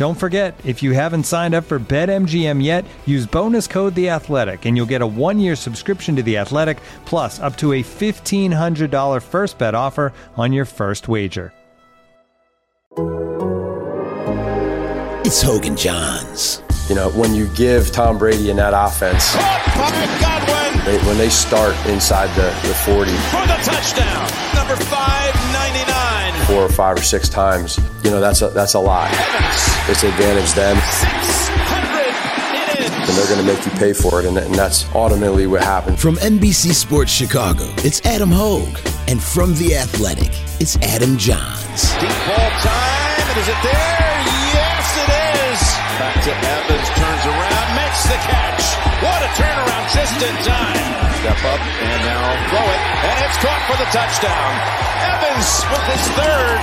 Don't forget, if you haven't signed up for BetMGM yet, use bonus code The Athletic, and you'll get a one-year subscription to The Athletic, plus up to a fifteen hundred dollar first bet offer on your first wager. It's Hoge and Jahns. You know, when you give Tom Brady in that offense, oh, they, when they start inside the, the 40 for the touchdown, number 599. Four or five or six times, you know, that's a, that's a lot. It's advantage them, 600 it is. and they're going to make you pay for it, and, and that's ultimately what happened. From NBC Sports Chicago, it's Adam Hoge. And from The Athletic, it's Adam Jahns. Deep ball time, and is it there? Yes, it is. Back to Evans, turns around, makes the catch. What a turnaround just in time. Step up and now throw it, and it's caught for the touchdown. Evans with his third,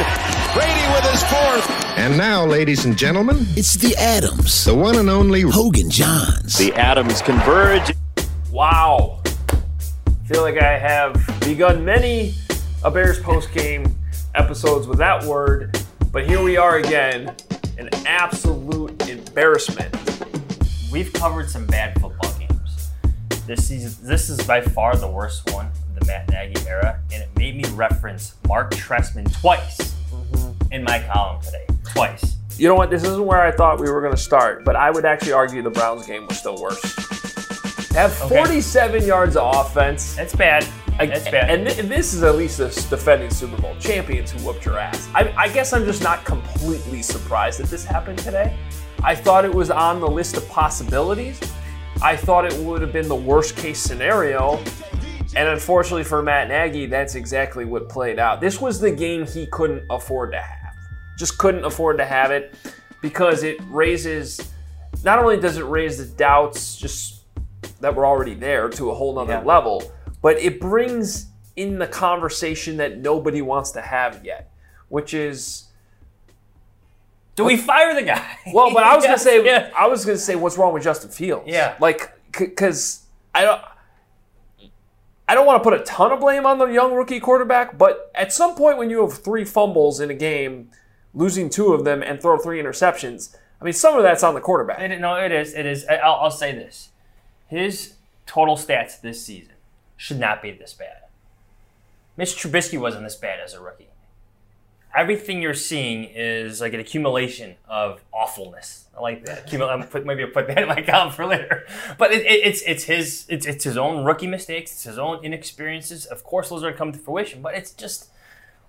Brady with his fourth. And now, ladies and gentlemen, It's the Adams, the one and only Hoge and Jahns. The Adams converge. Wow. Feel like I have begun many a Bears post game episodes with that word, but here we are again. An absolute embarrassment. We've covered some bad football games. This season, this is by far the worst one of the Matt Nagy era, and it made me reference Marc Trestman twice mm-hmm. in my column today. Twice. You know what? This isn't where I thought we were going to start, but I would actually argue the Browns game was still worse. Have Okay. 47 yards of offense. That's bad. That's bad. And, and this is at least the defending Super Bowl champions who whooped your ass. I, I guess I'm just not completely surprised that this happened today. I thought it was on the list of possibilities. I thought it would have been the worst case scenario. And unfortunately for Matt Nagy, that's exactly what played out. This was the game he couldn't afford to have. Just couldn't afford to have it because it raises, not only does it raise the doubts just that were already there to a whole nother Yeah. level, but it brings in the conversation that nobody wants to have yet, which is Do we fire the guy? well. But I was gonna say, yeah. I was gonna say, what's wrong with Justin Fields? Yeah. like because I don't. I don't want to put a ton of blame on the young rookie quarterback, but at some point when you have three fumbles in a game, losing two of them and throw three interceptions, I mean, some of that's on the quarterback. It, no, it is. It is. I'll, I'll say this: his total stats this season should not be this bad. Mitch Trubisky wasn't this bad as a rookie. Everything you're seeing is like an accumulation of awfulness. I like that. Accumul- I'm put, maybe I'll put that in my column for later. But it, it, it's it's his it's, it's his own rookie mistakes. It's his own inexperiences. Of course, those are come to fruition. But it's just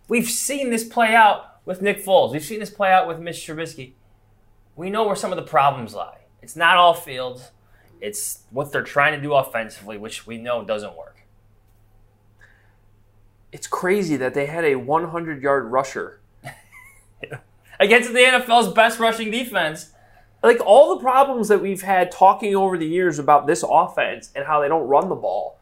we've seen this play out with Nick Foles. We've seen this play out with Mitch Trubisky we know where some of the problems lie. It's not all fields. It's what they're trying to do offensively, which we know doesn't work. It's crazy that they had a 100 yard rusher. Against the NFL's best rushing defense. Like all the problems that we've had talking over the years about this offense and how they don't run the ball.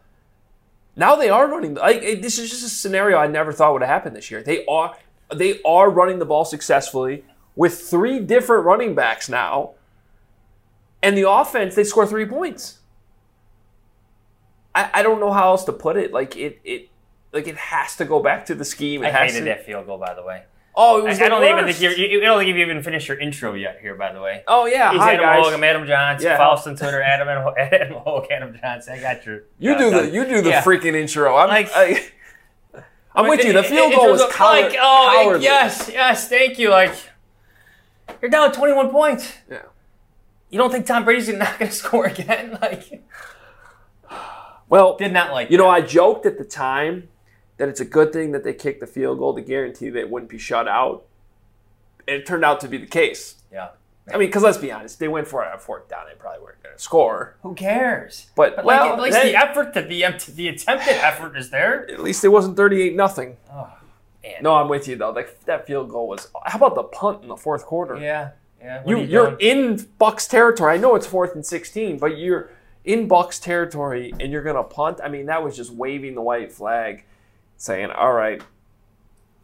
Now they are running. Like this is just a scenario I never thought would happen this year. They are they are running the ball successfully with three different running backs now. And the offense, they score three points. I, I don't know how else to put it. Like it it like it has to go back to the scheme. It I has hated to, that field goal, by the way. Oh, it I, was I the don't even think you're, you, I don't think you've even finished your intro yet here, by the way. Oh yeah, He's hi Adam guys. Hogue, I'm Adam Johnson. Yeah. Follow us on Twitter, Adam and Adam Hoge, Adam Johnson. I got your. You uh, do the you do the Yeah. freaking intro. I'm Like- I, I'm with you. The field it- goal it was a- coward, like, oh, cowardly. yes, yes, thank you. Like, You're down 21 points. Yeah. You don't think Tom Brady's not going to score again? Like, Well, did not like. you know. I joked at the time that it's a good thing that they kicked the field goal to guarantee they wouldn't be shut out. And it turned out to be the case. yeah. I mean, because let's be honest, they went for it on fourth down. They probably weren't going to score. Who cares? But, But well, like, at least that- the effort, that the the attempted effort is there. At least it wasn't thirty-eight nothing. Oh, man. No, I'm with you though. Like that field goal was. How about the punt in the fourth quarter? Yeah. Yeah. What you are you you're in Bucks territory. I know it's fourth and sixteen, but you're in Bucks territory and you're gonna punt. I mean, that was just waving the white flag, saying, "All right,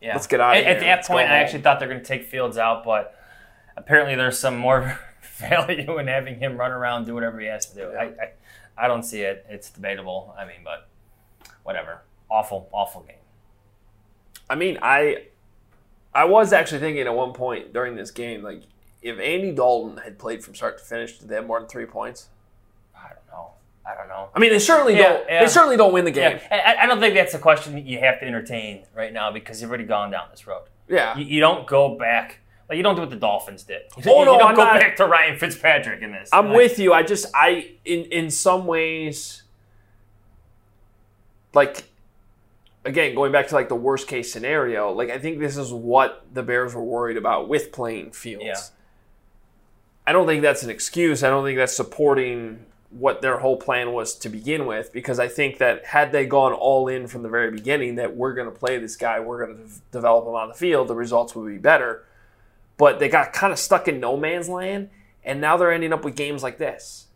Yeah. Let's get out At, here. at that Let's point, I actually thought they're going to take Fields out, but apparently there's some more value in having him run around do whatever he has to do. I, I, I don't see it. It's debatable. I mean, but whatever. Awful, awful game. I mean, I I was actually thinking at one point during this game, like if Andy Dalton had played from start to finish, did they have more than three points? I don't know. I don't mean, they certainly Yeah, don't. yeah. They certainly don't win the game. Yeah, I, I don't think that's a question that you have to entertain right now because you've already gone down this road. Yeah. You, you don't go back. Like you don't do what the Dolphins did. Oh, you, Oh, you no, don't I'm go not- back to Ryan Fitzpatrick in this. I'm Like, with you. I just I in in some ways like again going back to like the worst case scenario, like I think this is what the Bears were worried about with playing Fields. Yeah. I don't think that's an excuse. I don't think that's supporting what their whole plan was to begin with because I think that had they gone all in from the very beginning that we're going to play this guy, we're going to develop him on the field, the results would be better. But they got kind of stuck in no man's land and now they're ending up with games like this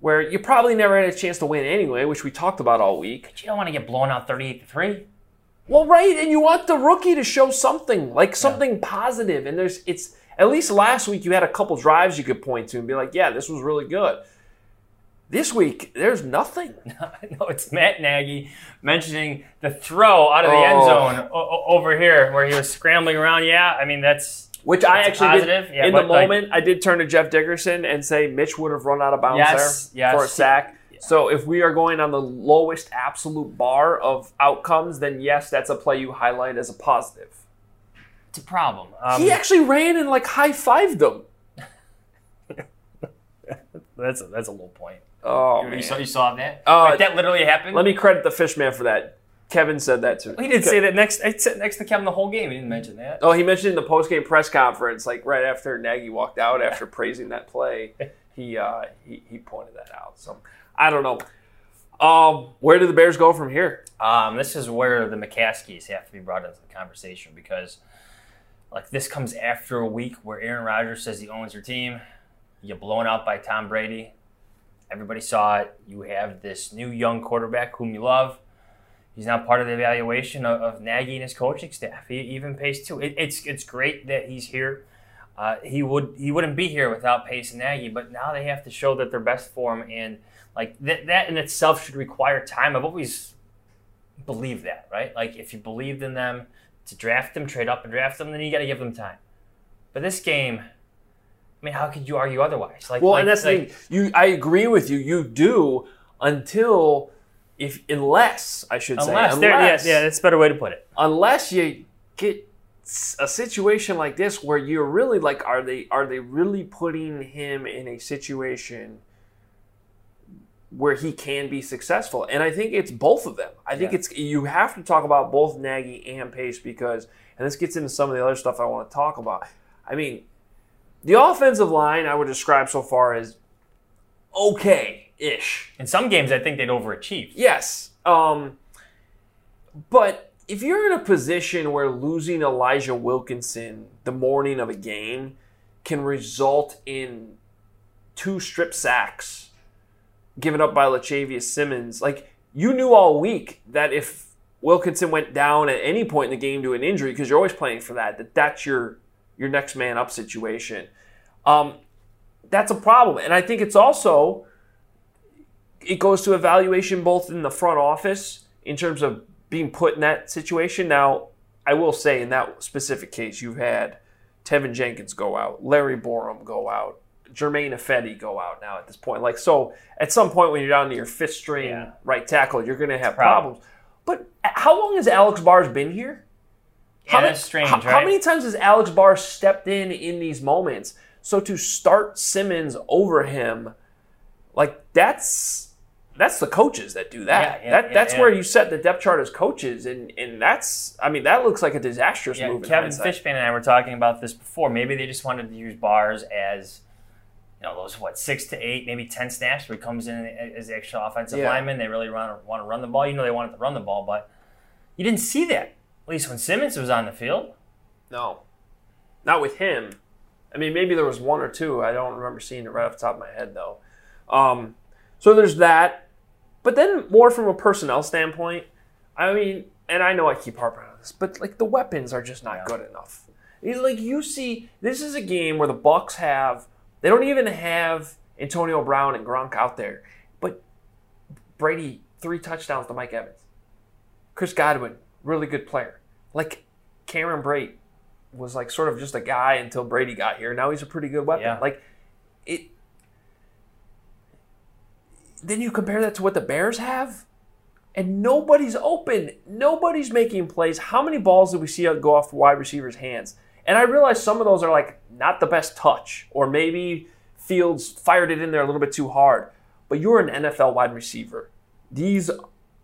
where you probably never had a chance to win anyway, which we talked about all week. But you don't want to get blown out 38 to 3. Well, right, and you want the rookie to show something, like something positive. And there's it's at least last week you had a couple drives you could point to and be like, yeah, this was really good. This week, there's nothing. no, it's Matt Nagy mentioning the throw out of the end Oh. zone o- o- over here where he was scrambling around. Yeah, I mean that's Which I That's actually positive, did yeah, in the but, like- moment. I did turn to Jeff Dickerson and say Mitch would have run out of bounds Yes, there yes. for a sack. So if we are going on the lowest absolute bar of outcomes, then yes, that's a play you highlight as a positive. it's a problem. Um, he actually ran and like high fived them. That's a, that's a low point. Oh You man. saw, you saw that? Oh, Like, that literally happened. Let me credit the fish man for that. Kevin said that too. He didn't say that next. I sat next to Kevin the whole game. He didn't mention that. Oh, he mentioned in the post game press conference, like right after Nagy walked out after praising that play, he uh, he he pointed that out. So I don't know. Um, where do the Bears go from here? Um, this is where the McCaskies have to be brought into the conversation because, like, this comes after a week where Aaron Rodgers says he owns your team. You get blown out by Tom Brady. Everybody saw it. You have this new young quarterback whom you love. He's now part of the evaluation of, of Nagy and his coaching staff. He even Pace too. It, it's it's great that he's here. Uh, he would he wouldn't be here without Pace and Nagy, but now they have to show that they're best for him, and like that that in itself should require time. I've always believed that, right? Like if you believed in them to draft them, trade up and draft them, then you got to give them time. But this game, I mean, how could you argue otherwise? Like, Well, like, and that's like, the thing. You, I agree with you. You do until if unless I should unless, say there, yeah, yeah, that's a better way to put it. unless you get a situation like this where you're really like are they are they really putting him in a situation where he can be successful and i think it's both of them i think Yeah. it's you have to talk about both nagy and pace because and this gets into some of the other stuff i want to talk about i mean the offensive line i would describe so far as okay-ish In some games, I think they'd overachieve. Yes. Um, but if you're in a position where losing Elijah Wilkinson the morning of a game can result in two strip sacks given up by Lachavious Simmons, like you knew all week that if Wilkinson went down at any point in the game to an injury, because you're always playing for that, that that's your your next man up situation. Um, that's a problem, and I think it's also it goes to evaluation both in the front office in terms of being put in that situation. Now, I will say in that specific case, you've had Teven Jenkins go out, Larry Borom go out, Germain Ifedi go out now at this point. Like so, at some point when you're down to your fifth string Yeah. right tackle, you're going to have problem. problems. But how long has Alex Bars been here? Yeah, that's strange, how, right? how many times has Alex Bars stepped in in these moments? So to start Simmons over him, like that's that's the coaches that do that. Yeah, yeah, that that's where you set the depth chart as coaches, and and that's I mean that looks like a disastrous move. Kevin. Fishbain and I were talking about this before. Maybe they just wanted to use Bars as, you know, those what six to eight, maybe ten snaps where he comes in as the extra offensive lineman. They really to want to run the ball. You know, they wanted to run the ball, but you didn't see that. At least when Simmons was on the field. No, not with him. I mean, maybe there was one or two. I don't remember seeing it right off the top of my head, though. Um, so there's that. But then, more from a personnel standpoint, I mean, and I know I keep harping on this, but like the weapons are just not good enough. Like you see, this is a game where the Bucks have they don't even have Antonio Brown and Gronk out there, but Brady three touchdowns to Mike Evans. Chris Godwin, really good player. Like Cameron Brate was like sort of just a guy until Brady got here. Now he's a pretty good weapon. Yeah. Like it. Then you compare that to what the Bears have, and nobody's open. Nobody's making plays. How many balls did we see go off wide receivers' hands? And I realize some of those are like not the best touch, or maybe Fields fired it in there a little bit too hard. But you're an NFL wide receiver. These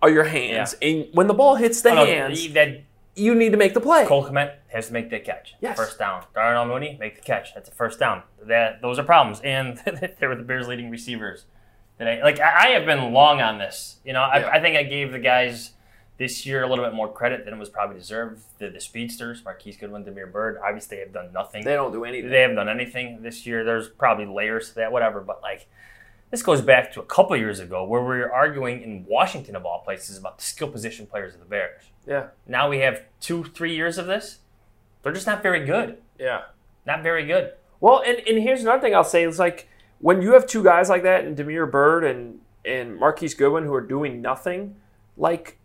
are your hands, and when the ball hits the Oh, no, hands, that you need to make the play. Cole Kmet has to make that catch. Yes. First down. Darnell Mooney, make the catch. That's a first down. That those are problems. And they were the Bears' leading receivers. Today. Like I I have been long on this. You know, Yeah. I, I think I gave the guys this year a little bit more credit than it was probably deserved. The, the speedsters, Marquise Goodwin, Damiere Byrd, obviously have done nothing. They don't do anything. They haven't done anything this year. There's probably layers to that, whatever. But like, this goes back to a couple years ago where we were arguing in Washington of all places about the skill position players of the Bears. yeah, Now we have two, three years of this. They're just not very good. yeah. Not very good. Well, and, and here's another thing I'll say is like when you have two guys like that, and Damiere Byrd and and Marquise Goodwin who are doing nothing, like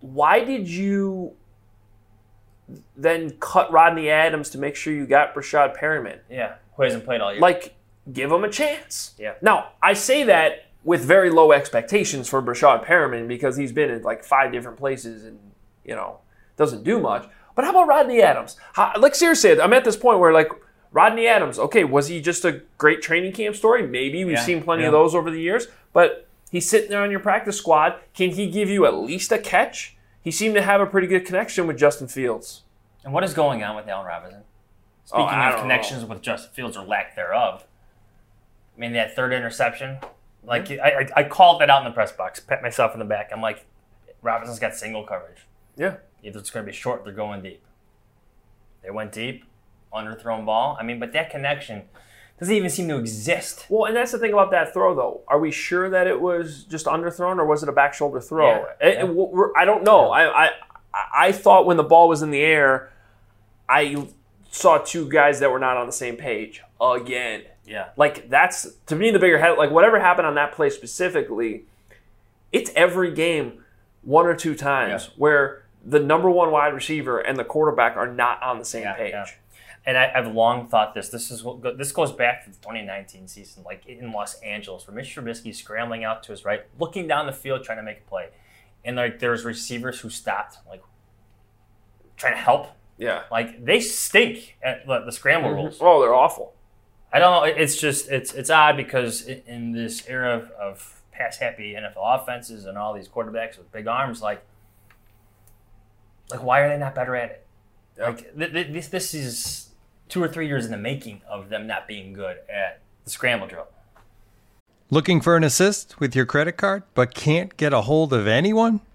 why did you then cut Rodney Adams to make sure you got Breshad Perriman? Yeah. Who hasn't played all year? Like, give him a chance. Yeah. Now, I say that with very low expectations for Breshad Perriman because he's been in like five different places and, you know, doesn't do much. But how about Rodney Adams? How, like seriously, I'm at this point where like Rodney Adams, okay, was he just a great training camp story? Maybe. We've Yeah, seen plenty yeah. of those over the years. But he's sitting there on your practice squad. Can he give you at least a catch? He seemed to have a pretty good connection with Justin Fields. and what is going on with Allen Robinson? Oh, Speaking Oh, of connections with Justin Fields or lack thereof, mean, that third interception, like, I, I, I called that out in the press box, pat myself in the back. I'm like, Robinson's got single coverage. Yeah. Either it's going to be short, they're going deep. They went deep, underthrown ball. I mean, but that connection doesn't even seem to exist. Well, and that's the thing about that throw, though. Are we sure that it was just underthrown, or was it a back shoulder throw? Yeah, It- yeah. it- I don't know. I, I I thought when the ball was in the air, I saw two guys that were not on the same page again. Yeah. Like that's to me the bigger head. Like whatever happened on that play specifically, it's every game one or two times Yeah. where the number one wide receiver and the quarterback are not on the same Yeah, page. yeah. And I, I've long thought this. This is this goes back to the 2019 season, like in Los Angeles, where Mitch Trubisky scrambling out to his right, looking down the field, trying to make a play, and like there's receivers who stopped, like trying to help. Yeah. Like they stink at the, the scramble mm-hmm. rules. Oh, they're awful. I don't know. It's just it's it's odd because in, in this era of, of pass happy NFL offenses and all these quarterbacks with big arms, like like why are they not better at it? Like th- th- this this is two or three years in the making of them not being good at the scramble drill. Looking for an assist with your credit card, but can't get a hold of anyone?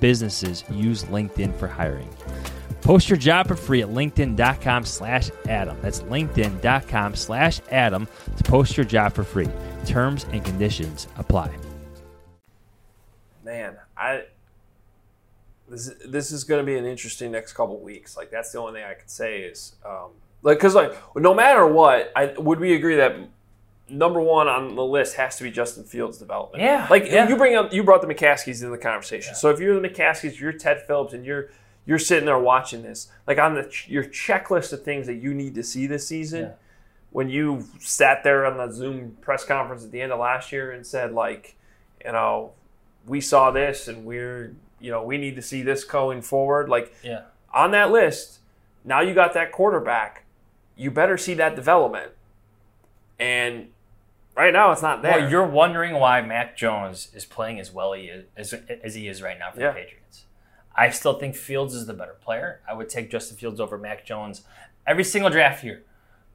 businesses use LinkedIn for hiring. Post your job for free at linkedin.com slash Adam. That's linkedin.com slash Adam to post your job for free. Terms and conditions apply. Man, I this this is going to be an interesting next couple weeks. Like that's the only thing I could say is um, like because like no matter what, I would we agree that number one on the list has to be Justin Fields' development. Yeah, like yeah. you bring up you brought the McCaskies in the conversation. So if you're the McCaskies, you're Ted Phillips, and you're you're sitting there watching this, like on the your checklist of things that you need to see this season. Yeah. When you sat there on the Zoom press conference at the end of last year and said like, you know, we saw this and we're you know we need to see this going forward. Like Yeah. on that list, now you got that quarterback. You better see that development. And right now, it's not there. Well, you're wondering why Mac Jones is playing as well he is, as, as he is right now for Yeah. the Patriots. I still think Fields is the better player. I would take Justin Fields over Mac Jones every single draft year.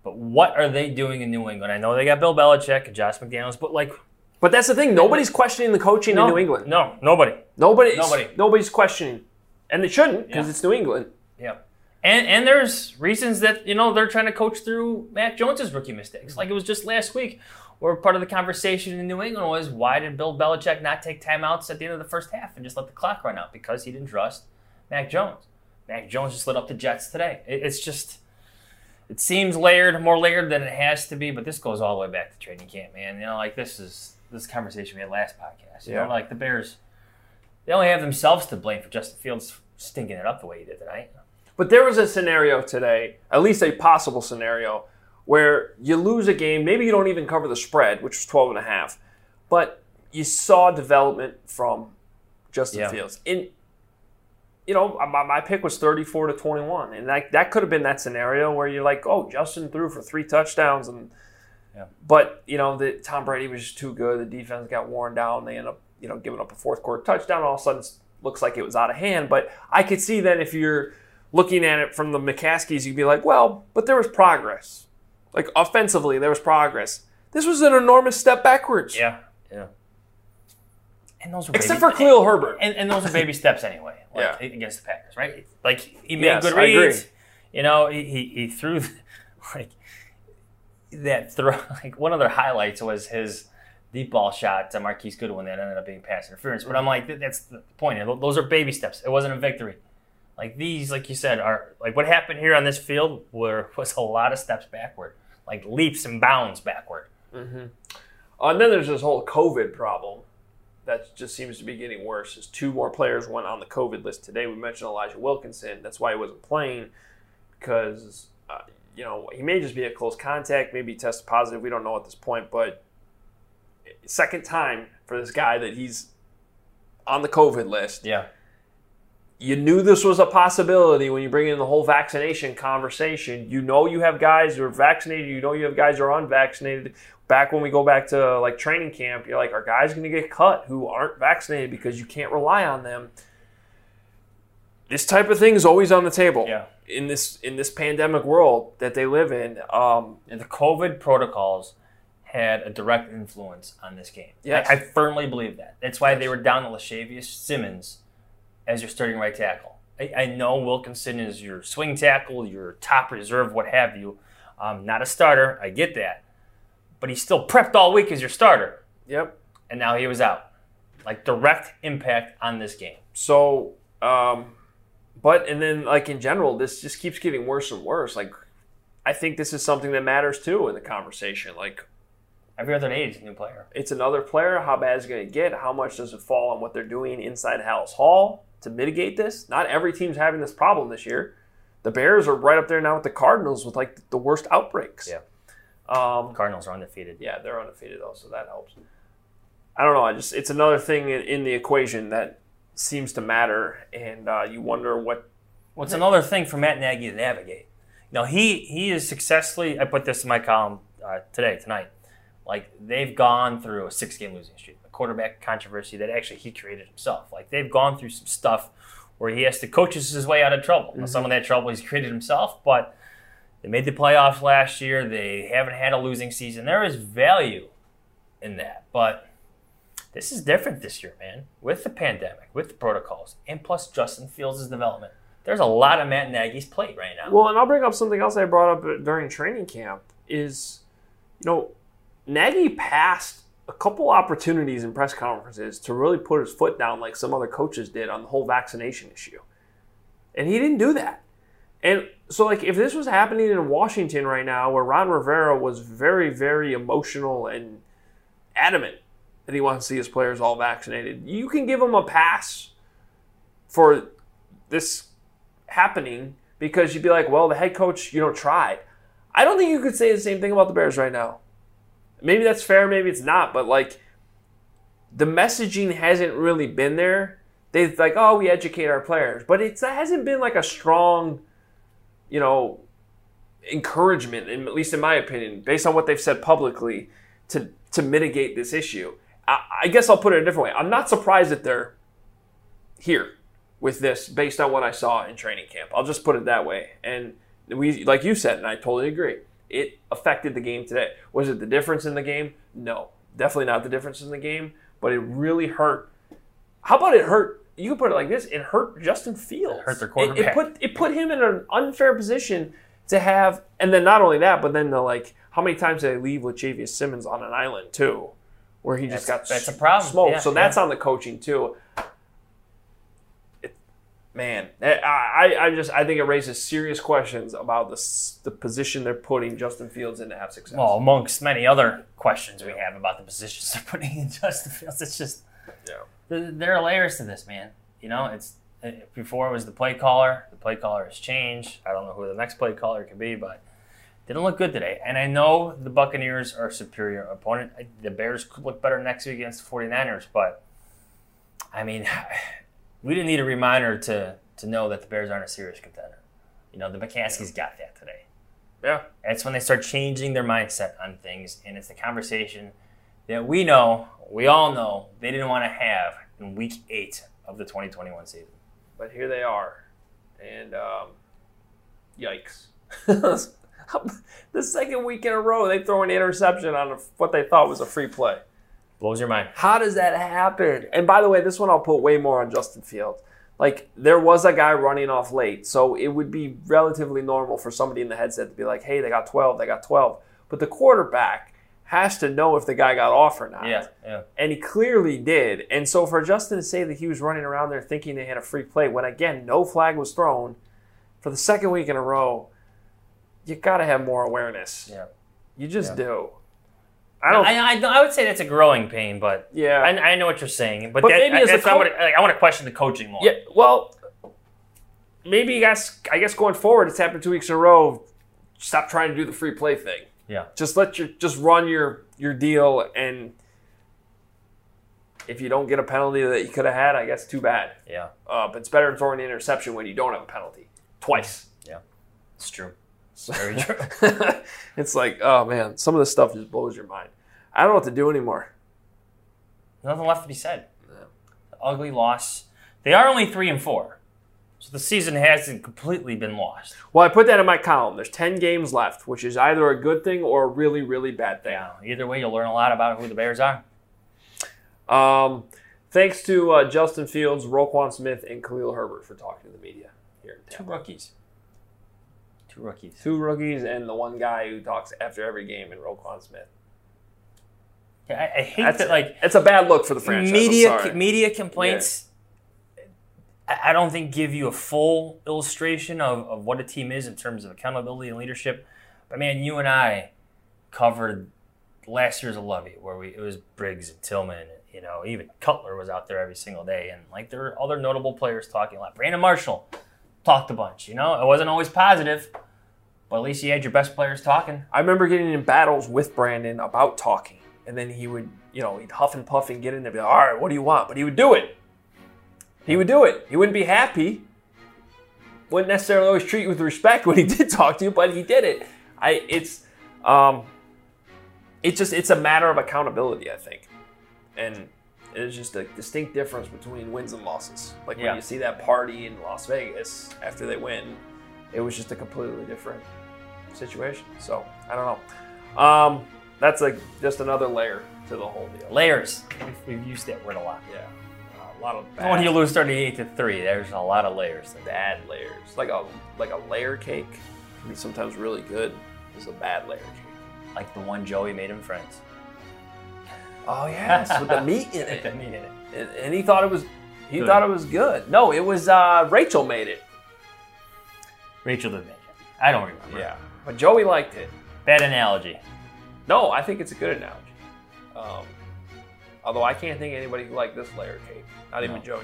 But what are they doing in New England? I know they got Bill Belichick and Josh McDaniels, but like but that's the thing. Nobody's questioning the coaching no, in New England. No, nobody. Nobody's, Nobody. Nobody's questioning, and they shouldn't because Yeah. it's New England. Yeah. And and there's reasons that, you know, they're trying to coach through Mac Jones's rookie mistakes. Mm-hmm. Like it was just last week where part of the conversation in New England was why did Bill Belichick not take timeouts at the end of the first half and just let the clock run out? Because he didn't trust Mac Jones. Mac Jones just lit up the Jets today. It, it's just it seems layered, more layered than it has to be, but this goes all the way back to training camp, man. You know, like this is this conversation we had last podcast. You Yeah. know, like the Bears they only have themselves to blame for Justin Fields stinking it up the way he did tonight. But there was a scenario today, at least a possible scenario, where you lose a game. Maybe you don't even cover the spread, which was 12 and a half, but you saw development from Justin Yeah. Fields. In you know, my, my pick was 34 to 21, and that that could have been that scenario where you're like, oh, Justin threw for three touchdowns, and Yeah. but you know, the Tom Brady was just too good. The defense got worn down. They end up you know giving up a fourth quarter touchdown. All of a sudden, it looks like it was out of hand. But I could see then if you're looking at it from the McCaskies, you'd be like, well, but there was progress. Like offensively, there was progress. This was an enormous step backwards. Yeah, yeah. And those are Except baby, for Khalil Herbert. and, and those are baby steps anyway. Like, Yeah. against the Packers, right? Like he made Yes, good reads. You know, he, he he threw like that throw. Like one of their highlights was his deep ball shot to Marquise Goodwin that ended up being pass interference. But I'm like, that's the point. Those are baby steps. It wasn't a victory. Like these, like you said, are like what happened here on this field were was a lot of steps backward, like leaps and bounds backward. Uh, and then there's this whole COVID problem that just seems to be getting worse. As two more players went on the COVID list today. We mentioned Elijah Wilkinson. That's why he wasn't playing because uh, you know he may just be a close contact. Maybe tested positive. We don't know at this point. But second time for this guy that he's on the COVID list. Yeah. You knew this was a possibility when you bring in the whole vaccination conversation. You know you have guys who are vaccinated. You know you have guys who are unvaccinated. Back when we go back to like training camp, you're like, are guys going to get cut who aren't vaccinated because you can't rely on them? This type of thing is always on the table. Yeah. In this in this pandemic world that they live in, um, And the COVID protocols had a direct influence on this game. Yes. I, I firmly believe that. That's why they were down to Lachavious Simmons as your starting right tackle. I, I know Wilkinson is your swing tackle, your top reserve, what have you. Um, not a starter. I get that. But he's still prepped all week as your starter. yep. And now he was out. Like direct impact on this game. So, um, but and then like in general, this just keeps getting worse and worse. Like, I think this is something that matters too in the conversation. Like, Every other day, is a new player. it's another player. How bad is it going to get? How much does it fall on what they're doing inside Halas Hall to mitigate this? Not every team's having this problem this year. The Bears are right up there now with the Cardinals with like the worst outbreaks. Yeah. Um, Cardinals are undefeated. yeah, they're undefeated though, so that helps. I don't know. I just it's another thing in, in the equation that seems to matter, and uh, you wonder what. What's another thing for Matt Nagy to navigate? You know, he he is successfully. I put this in my column uh, today, tonight. Like they've gone through a six-game losing streak, quarterback controversy that actually he created himself. Like they've gone through some stuff where he has to coach his way out of trouble. Now, some of mm-hmm. that trouble he's created himself, but they made the playoffs last year. They haven't had a losing season. There is value in that, but this is different this year, man. With the pandemic, with the protocols, and plus Justin Fields' development. There's a lot of Matt Nagy's plate right now. Well, and I'll bring up something else I brought up during training camp is, you know, Nagy passed a couple opportunities in press conferences to really put his foot down like some other coaches did on the whole vaccination issue. And he didn't do that. And so, like, if this was happening in Washington right now, where Ron Rivera was very, very emotional and adamant that he wants to see his players all vaccinated, you can give him a pass for this happening because you'd be like, well, the head coach, you know, tried. I don't think you could say the same thing about the Bears right now. Maybe that's fair, maybe it's not, but like the messaging hasn't really been there. They've like, oh, we educate our players, but it hasn't been like a strong, you know, encouragement, at least in my opinion, based on what they've said publicly, to to mitigate this issue. I, I guess I'll put it a different way. I'm not surprised that they're here with this based on what I saw in training camp. I'll just put it that way. And we, like you said, and I totally agree, it affected the game today. Was it the difference in the game? No, definitely not the difference in the game. But it really hurt. How about it hurt? You can put it like this: it hurt Justin Fields. It hurt their It, quarterback. it put it put him in an unfair position to have, and then not only that, but then the like, how many times did they leave with Javius Simmons on an island too, where he just got That's- that's a problem. smoked. Yeah, so that's on the coaching too man, eh, I, I, I just I think it raises serious questions about the the position they're putting Justin Fields in to have success. Well, amongst many other questions we have about the positions they're putting in Justin Fields, it's just Yeah. there, there are layers to this, man. You know, it's it, before it was the play caller. The play caller has changed. I don't know who the next play caller could be, but didn't look good today. And I know the Buccaneers are a superior opponent. The Bears could look better next week against the 49ers, but I mean, we didn't need a reminder to to know that the Bears aren't a serious contender. You know, the McCaskies got that today. yeah, That's when they start changing their mindset on things, and it's the conversation that we know, we all know, they didn't want to have in Week Eight of the 2021 season. but here they are, and um, yikes! the second week in a row they throw an interception on a, what they thought was a free play. Blows your mind. How does that happen? And by the way, this one I'll put way more on Justin Fields. Like there was a guy running off late, so it would be relatively normal for somebody in the headset to be like, "Hey, they got 12, they got 12." But the quarterback has to know if the guy got off or not. Yeah, yeah. And he clearly did. And so for Justin to say that he was running around there thinking they had a free play when again no flag was thrown for the second week in a row, you got to have more awareness. Yeah. You just Yeah. do. I don't. I, I, I would say that's a growing pain, but yeah. I, I know what you're saying. But, But that, maybe as a that's co- what I, I want to question the coaching more. Yeah, well, maybe you guys. I guess going forward, it's happened two weeks in a row. Stop trying to do the free play thing. Yeah. Just let your just run your your deal, and if you don't get a penalty that you could have had, I guess too bad. Yeah, Uh, but it's better than throwing an interception when you don't have a penalty twice. Yeah, it's true. Very true. it's like, oh man, some of this stuff just blows your mind. I don't know what to do anymore. Nothing left to be said. Ugly loss. They are only three and four, so the season hasn't completely been lost. Well, I put that in my column. There's ten games left, which is either a good thing or a really, really bad thing. Yeah. Either way, you'll learn a lot about who the Bears are. Um, thanks to uh, Justin Fields, Roquan Smith, and Khalil Herbert for talking to the media here in Two rookies. Two rookies. Two rookies and the one guy who talks after every game in Roquan Smith. Yeah, I, I hate That's that. Like it's a bad look for the franchise. Media media complaints I I don't think give you a full illustration of, of what a team is in terms of accountability and leadership. But man, you and I covered last year's Levy where we it was Briggs and Tillman, you know, even Cutler was out there every single day and like there were other notable players talking a lot. Brandon Marshall talked a bunch, you know. It wasn't always positive, but at least you had your best players talking. I remember getting in battles with Brandon about talking, and then he would, you know, he'd huff and puff and get in there, and be like, "All right, what do you want?" But he would do it. He would do it. He wouldn't be happy. Wouldn't necessarily always treat you with respect when he did talk to you, but he did it. I it's um it's just it's a matter of accountability, I think. And it's just a distinct difference between wins and losses. Like when Yeah. you see that party in Las Vegas after they win, it was just a completely different situation. So I don't know. Um, that's like just another layer to the whole deal. Layers. We've, we've used that word a lot. Yeah, a lot of bad, When you lose 38 to 3, there's a lot of layers. there. bad layers. Like a like a layer cake can be sometimes really good. It's a bad layer cake. Like the one Joey made him friends. Oh yes, with the meat in With the it, meat in it. and, and he thought it was he Good. thought it was good. No, it was uh, Rachel made it. Rachel did make it. I don't remember. Yeah, but Joey liked it. Bad analogy. No, I think it's a good analogy. Um, although I can't think of anybody who liked this layer cake. Not even No. Joey.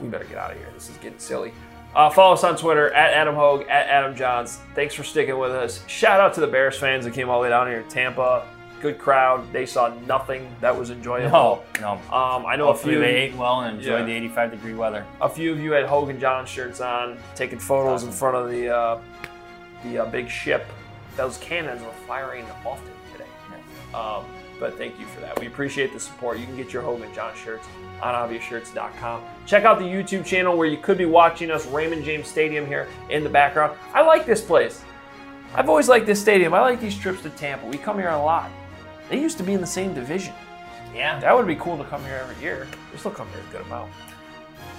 We better get out of here. This is getting silly. Uh, follow us on Twitter at Adam Hoge, at Adam Jahns. Thanks for sticking with us. Shout out to the Bears fans that came all the way down here to Tampa. Good crowd. They saw nothing that was enjoyable. No, no. Um, I know a Hopefully few, they ate well and enjoyed Yeah. the 85 degree weather. a few of you had Hogan John shirts on, taking photos in front of the uh, the uh, big ship. Those cannons were firing often today. Um, but thank you for that. We appreciate the support. You can get your Hogan John shirts on obviousshirts.com. Check out the YouTube channel where you could be watching us, Raymond James Stadium here in the background. I like this place. I've always liked this stadium. I like these trips to Tampa. We come here a lot. They used to be in the same division. Yeah. That would be cool to come here every year. We still come here a good amount.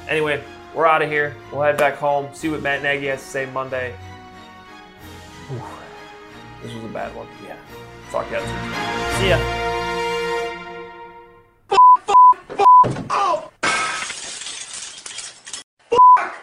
Anyway, we're out of here. We'll head back home, see what Matt Nagy has to say Monday. This was a bad one. Yeah. Fuck that. See ya. Fuck, fuck, fuck. Oh. Fuck.